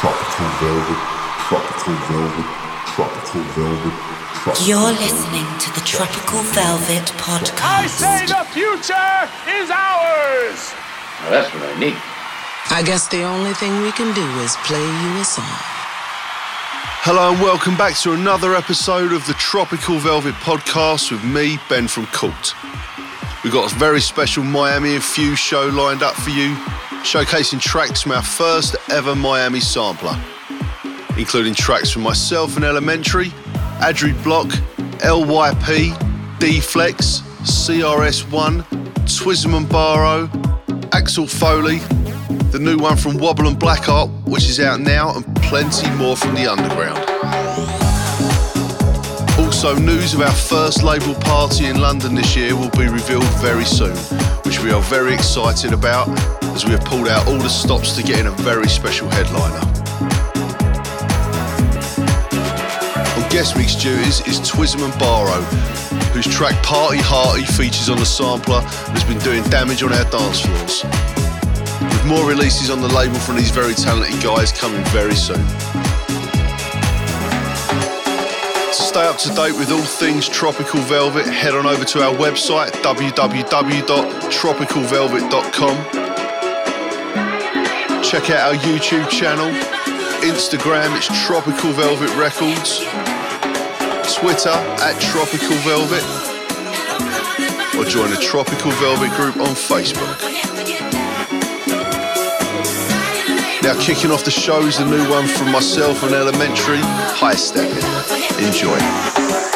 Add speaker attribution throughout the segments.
Speaker 1: Tropical velvet, tropical velvet, tropical velvet. Tropical
Speaker 2: You're listening to the Tropical Velvet Podcast.
Speaker 3: I say the future is ours.
Speaker 4: Now that's what I need.
Speaker 5: I guess the only thing we can do is play you a song.
Speaker 6: Hello and welcome back to another episode of the Tropical Velvet Podcast with me, Ben from Cult. We've got a very special Miami Infused show lined up for you, showcasing tracks from our first ever Miami sampler, including tracks from myself and Elementary, Adri Block, LYP, D-Flex, CRS1, Twism and Barrow, Axel Foley, the new one from Wobble and Blackheart, which is out now, and plenty more from the underground. Also, news of our first label party in London this year will be revealed very soon, which we are very excited about as we have pulled out all the stops to get in a very special headliner. On guest mix duties is Twism and Barrow, whose track Party Hearty features on the sampler and has been doing damage on our dance floors with more releases on the label from these very talented guys coming very soon. Stay up to date with all things Tropical Velvet, head on over to our website www.tropicalvelvet.com. Check out our YouTube channel, Instagram, it's Tropical Velvet Records, Twitter at Tropical Velvet, or join the Tropical Velvet group on Facebook. Now, kicking off the show is a new one from myself and Elementary, High Stepping. Enjoy.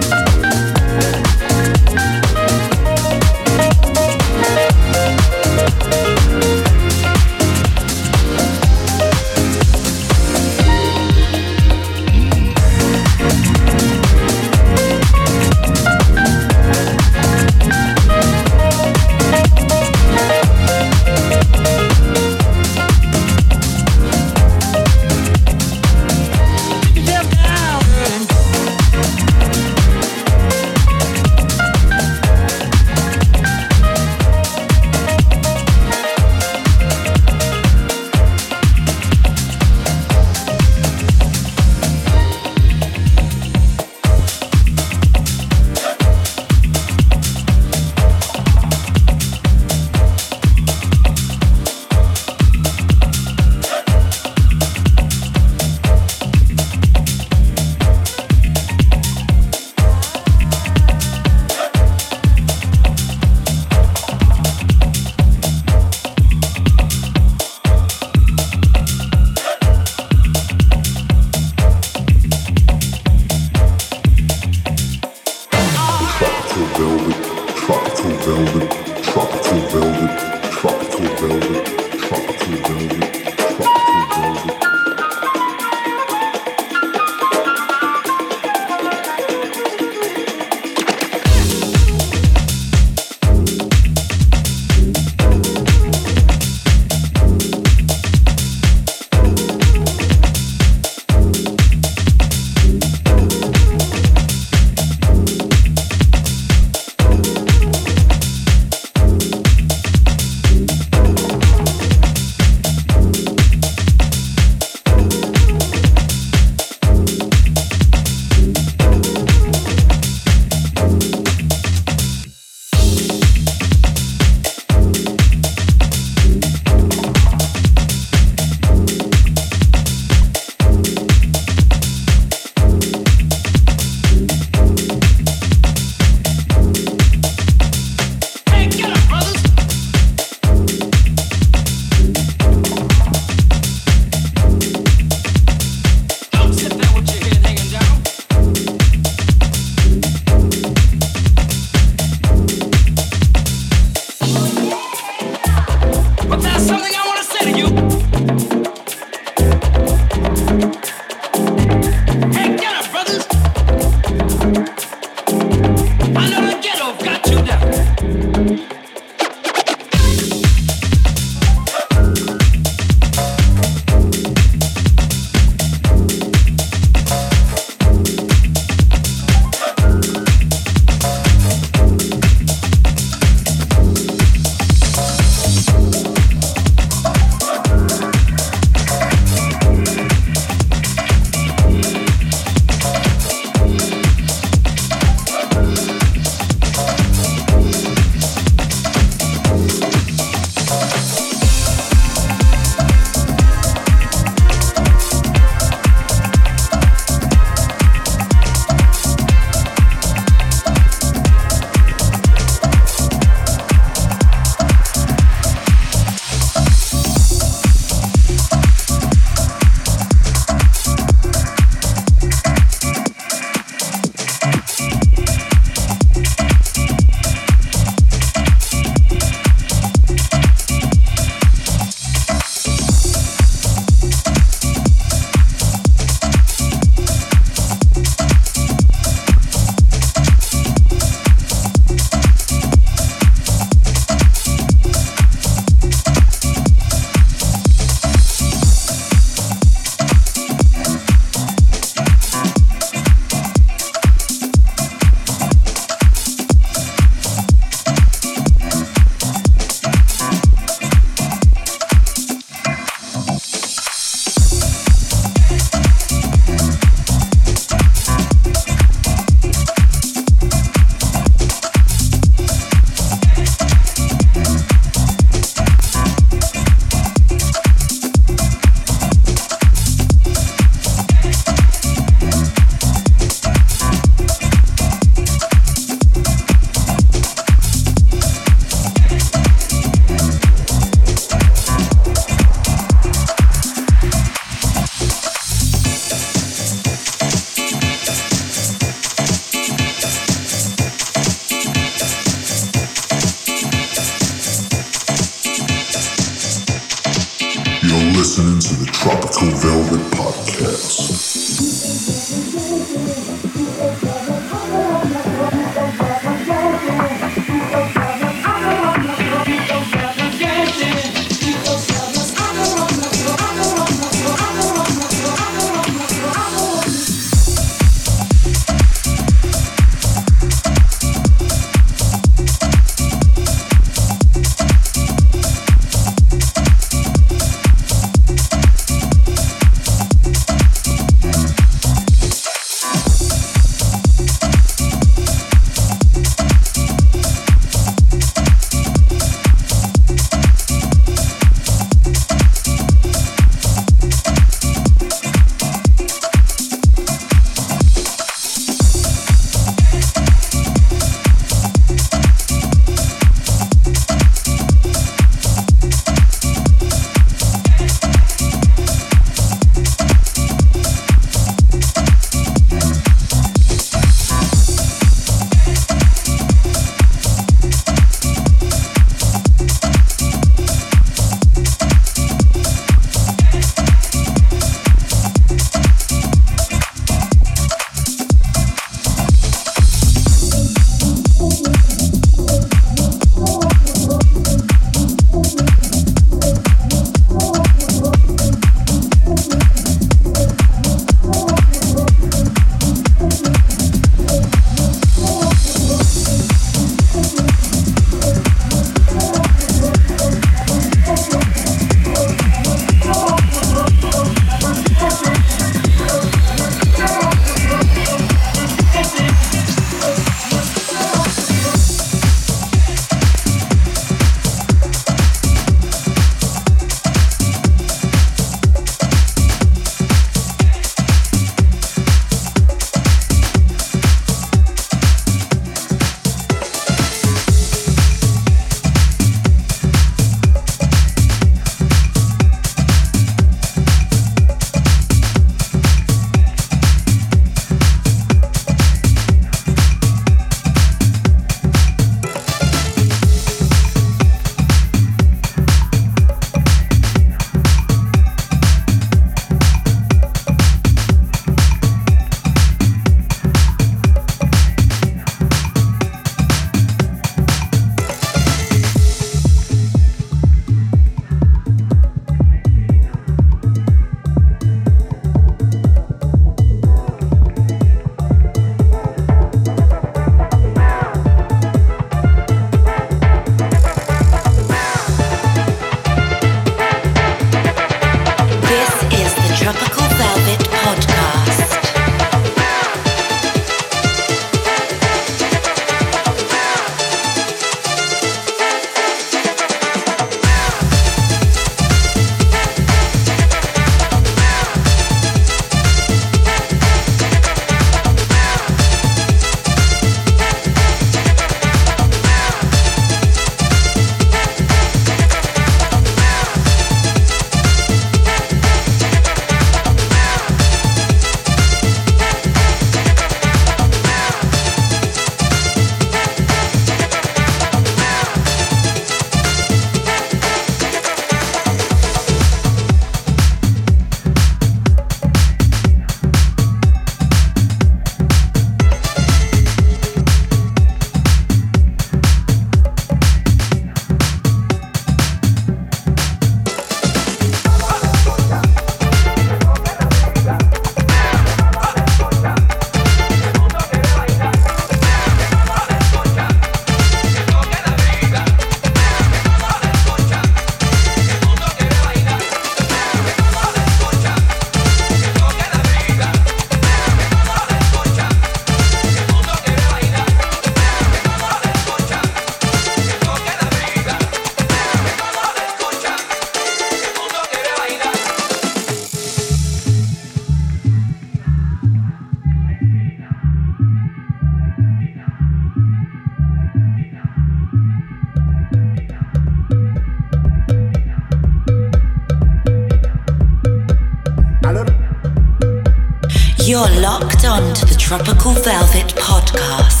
Speaker 2: To the Tropical Velvet Podcast.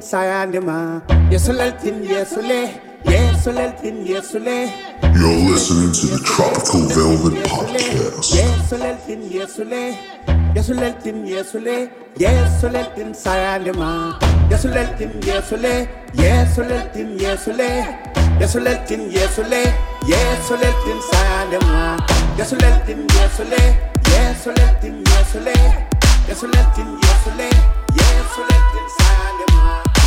Speaker 7: sayandima. Yesuleltin yesule, yesuleltin yesule.
Speaker 8: You're listening to the Tropical Velvet Podcast.
Speaker 7: Yesuleltin yesule, yesuleltin yesule, yesuleltin sayandima. Yesuleltin yesule, yesuleltin yesule, yesuleltin yesule, yesuleltin sayandima. Yesuleltin yesule, yesuleltin yesule, yesuleltin yesule, yesuleltin sayandima.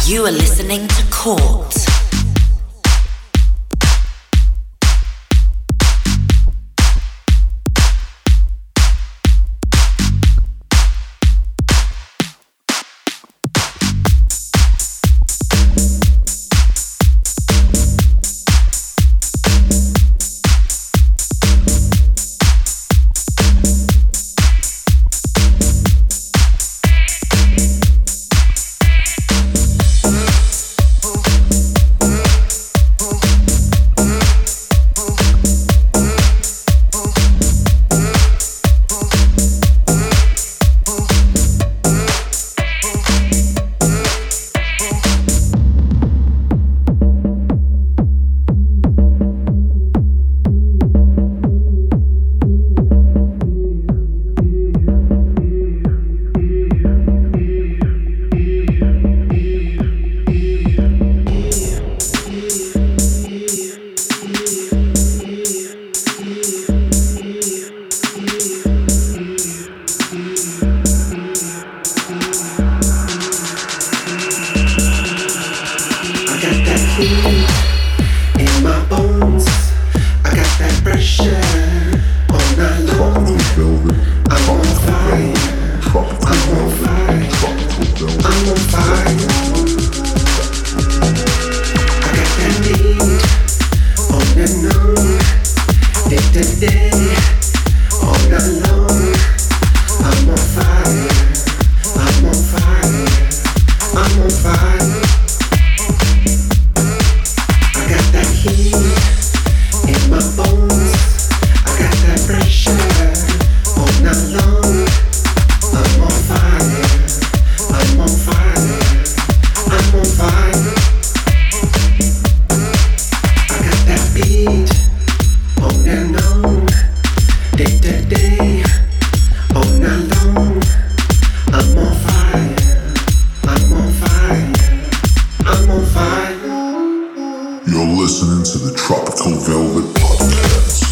Speaker 1: You are listening to Court.
Speaker 9: You're
Speaker 1: listening to the Tropical Velvet Podcast.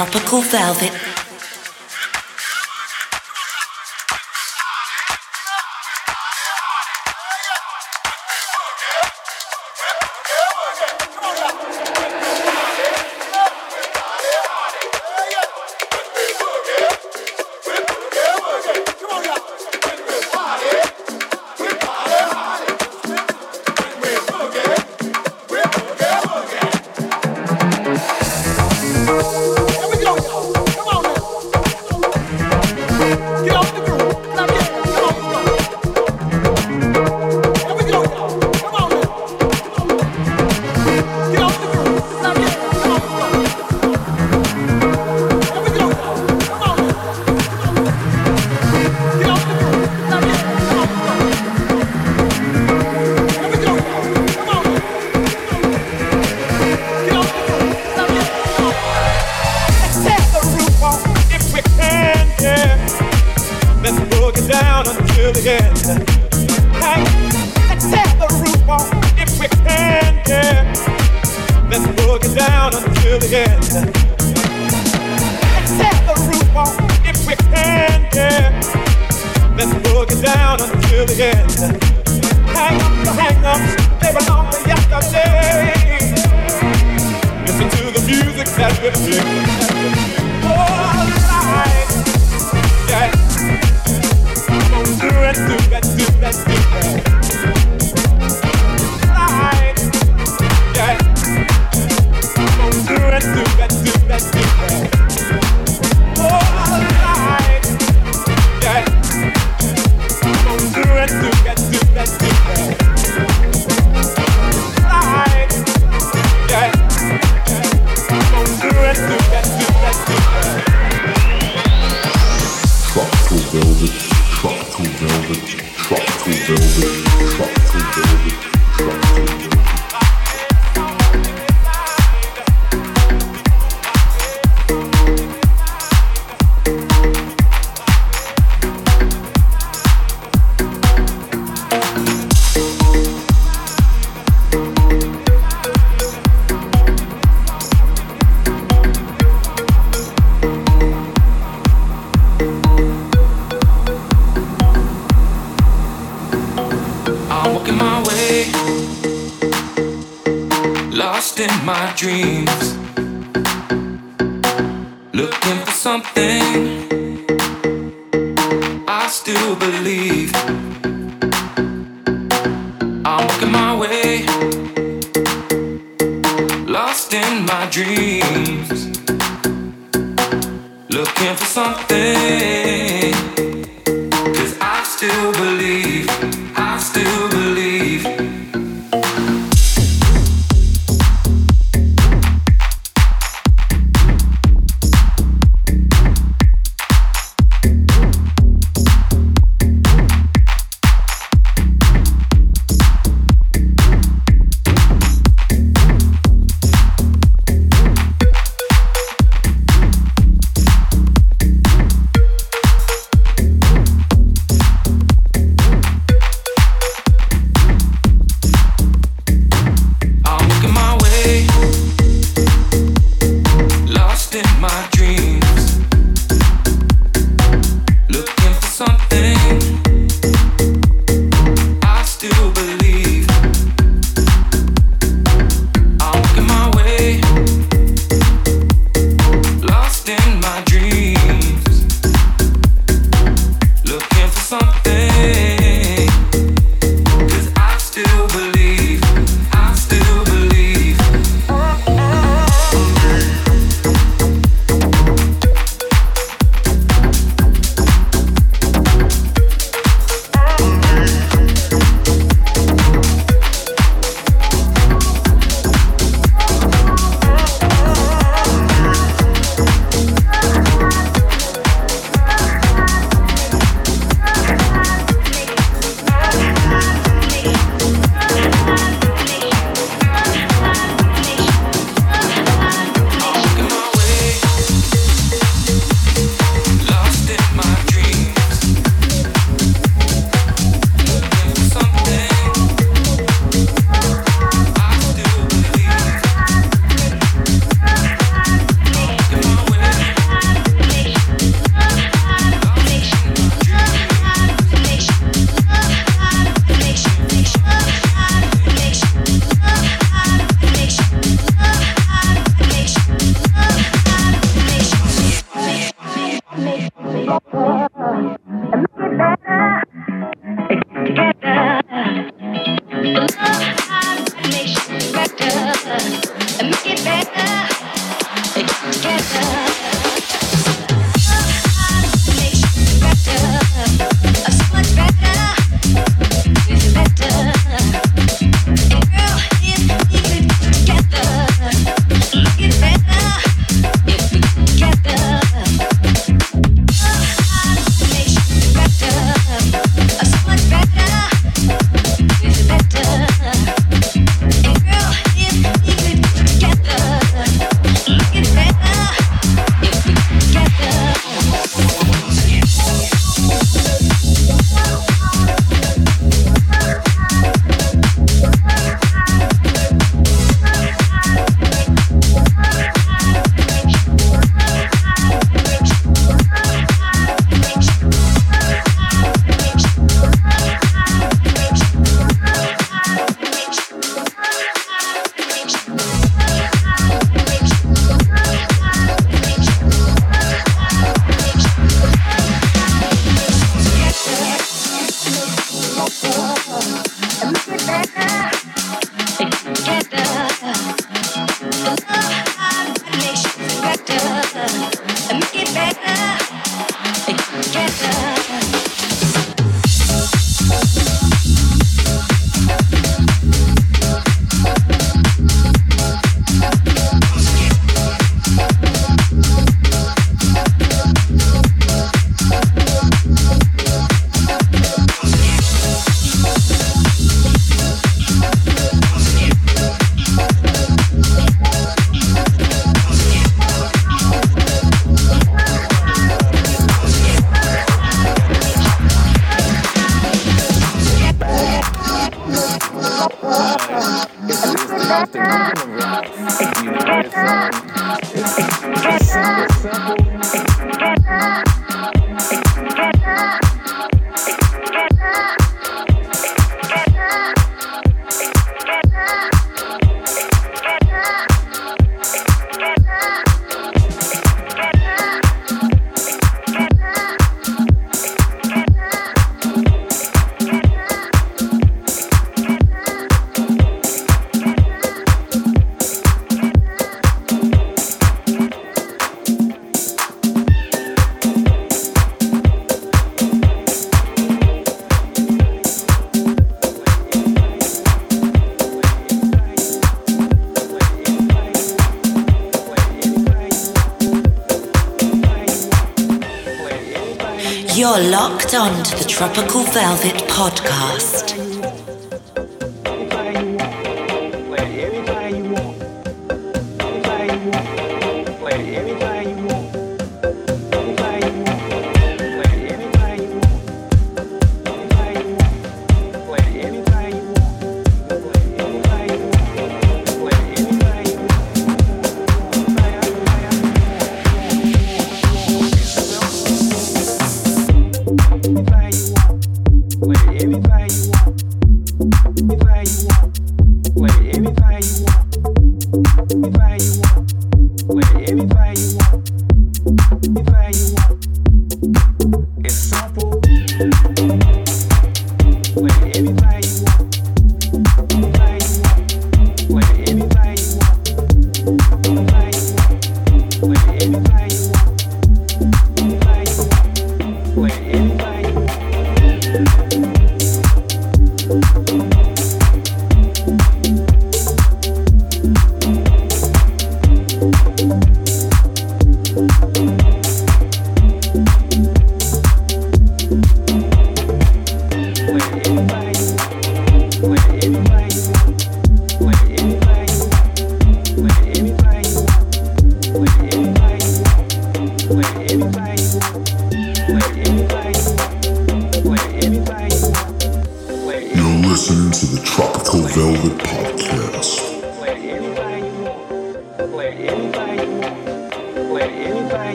Speaker 10: Tropical Velvet.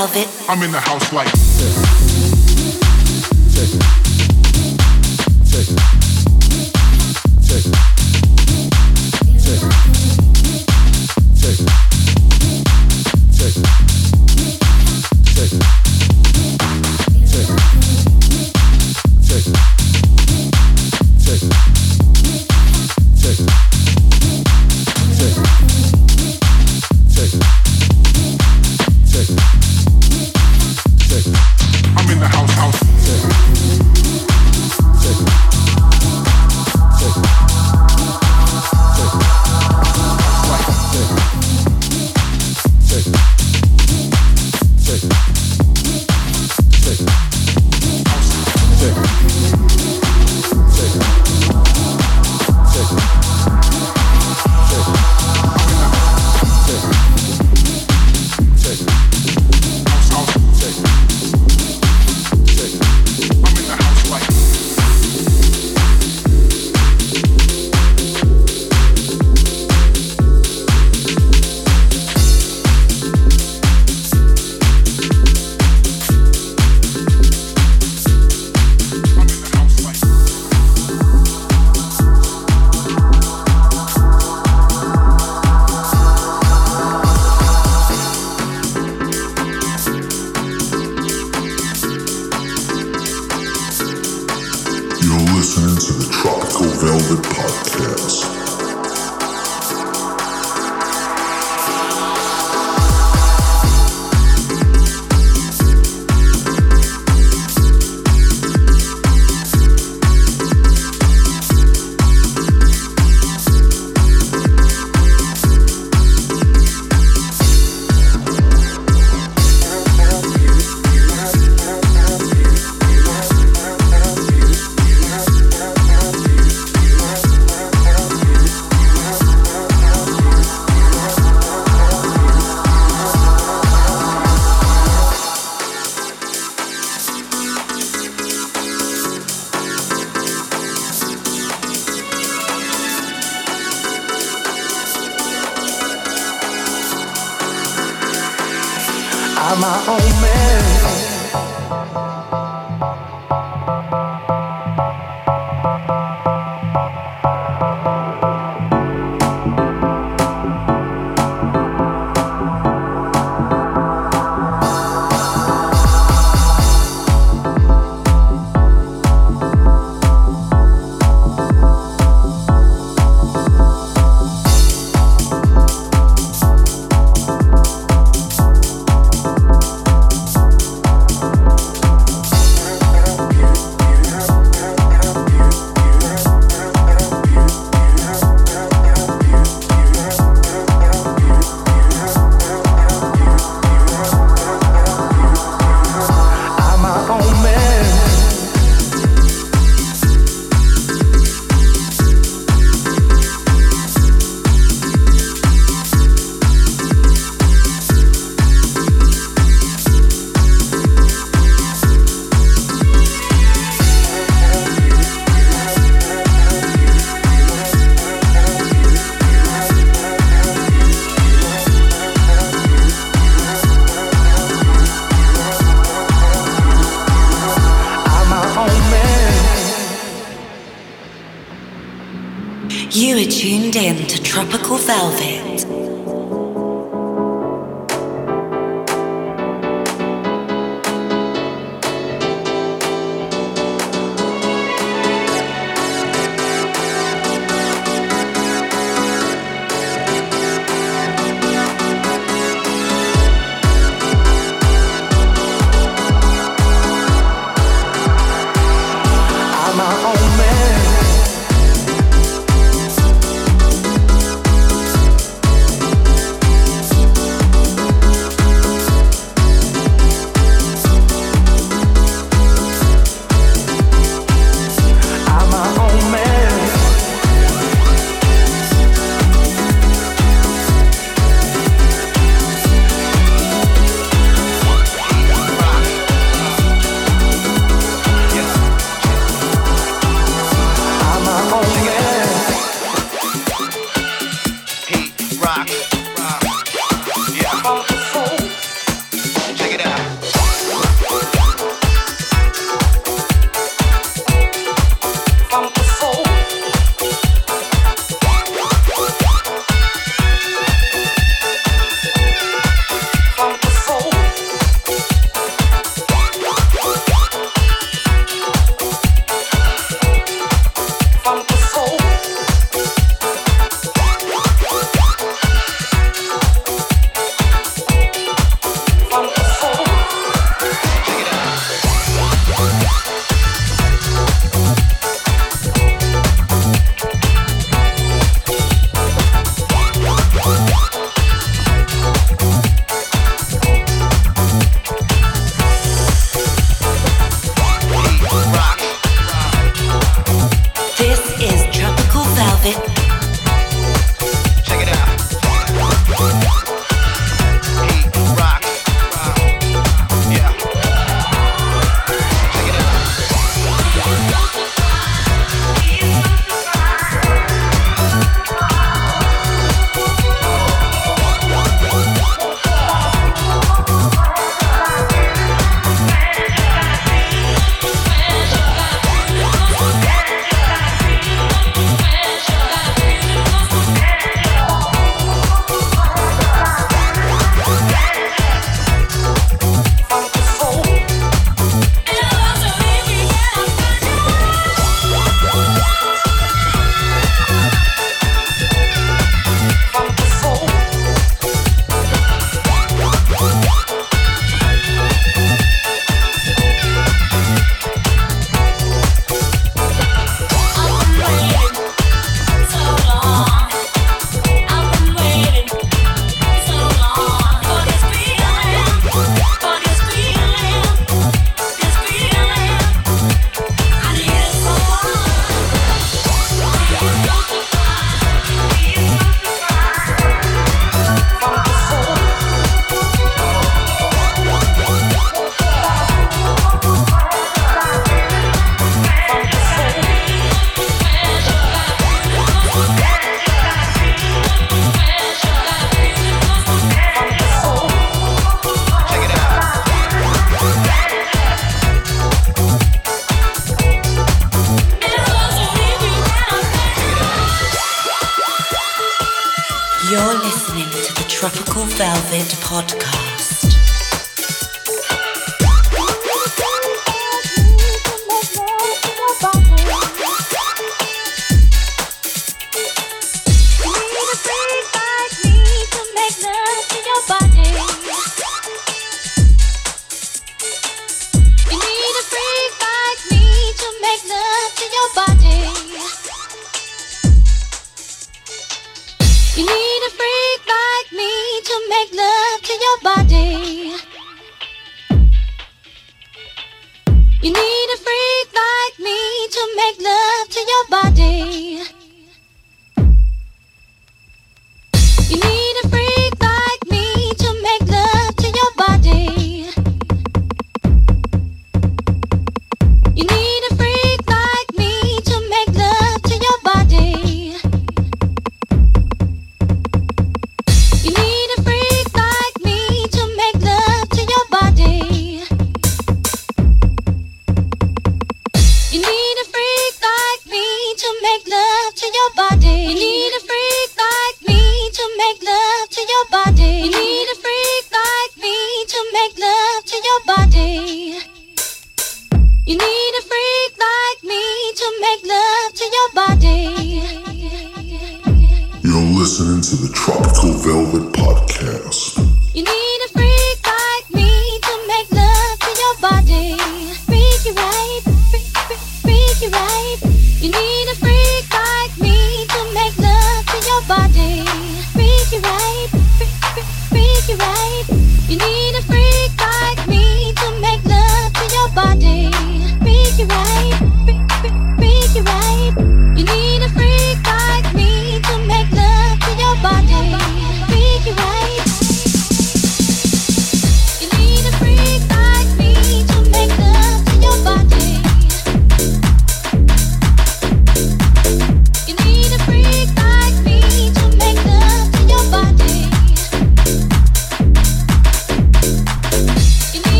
Speaker 10: velvet.
Speaker 11: I'm in
Speaker 2: the
Speaker 12: house like.
Speaker 13: You are tuned in to Tropical Velvet.
Speaker 8: your body. You need a freak like me to make love to your body.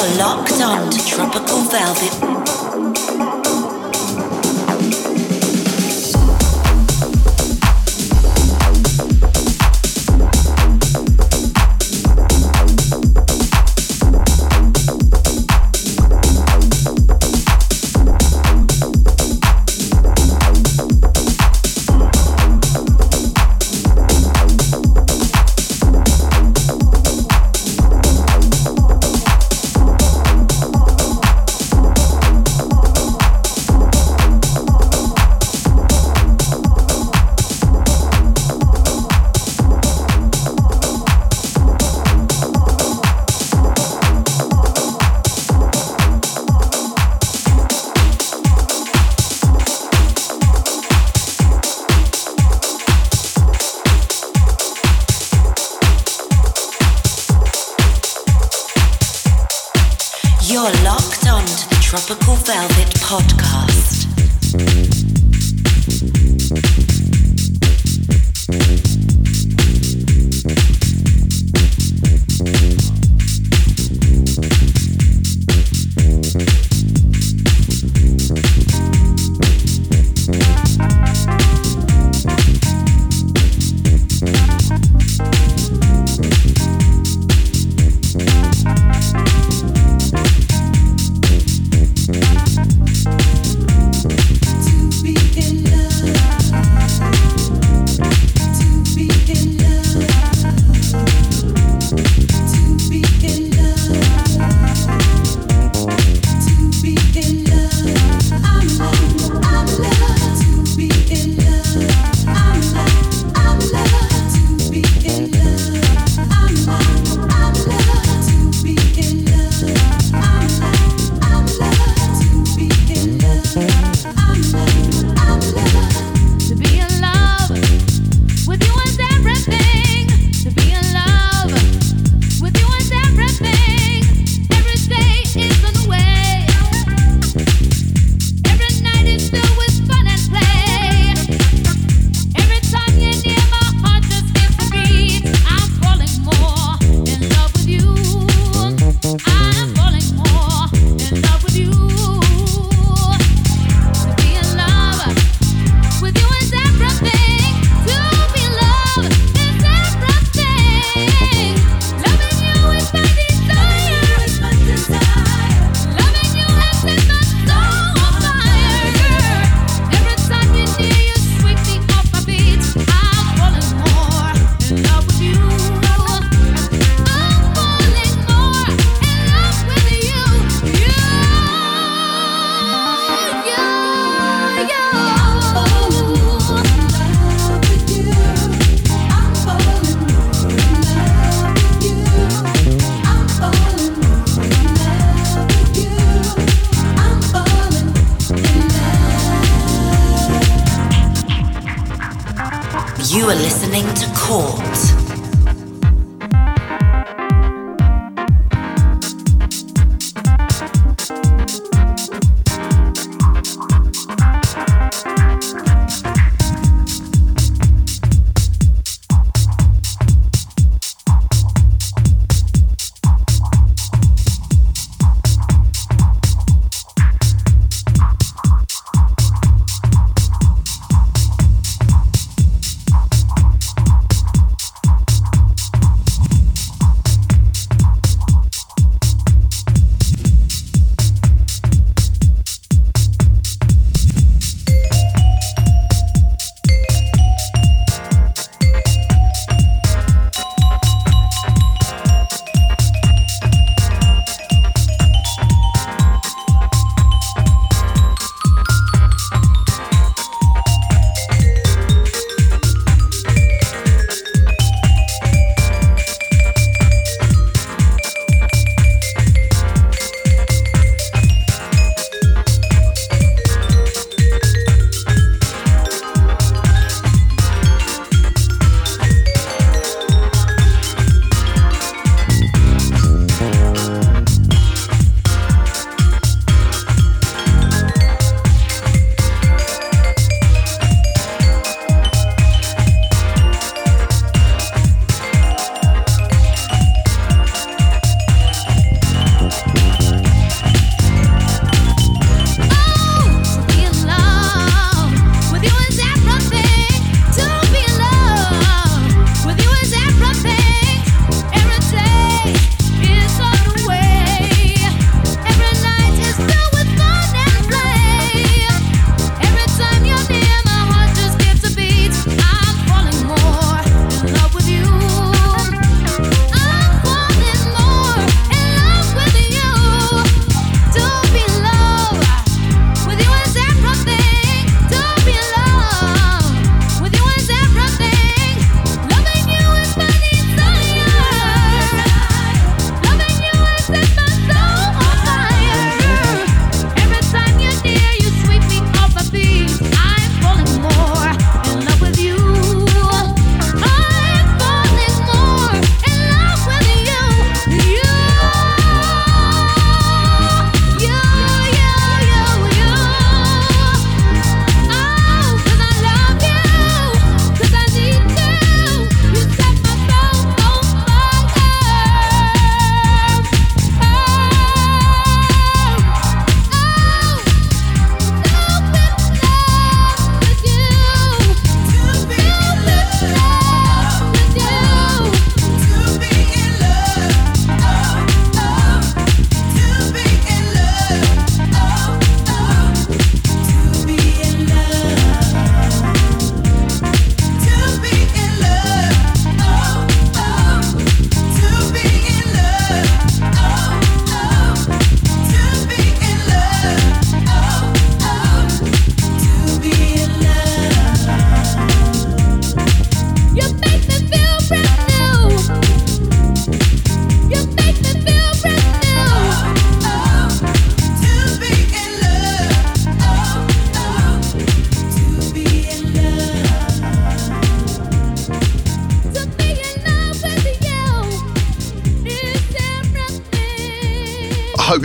Speaker 2: Locked on to Tropical Velvet.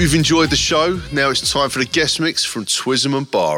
Speaker 2: You've enjoyed the show. Now it's time for the guest mix from Twism and Barrow.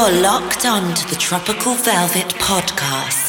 Speaker 14: You're
Speaker 13: locked on to the Tropical Velvet Podcast.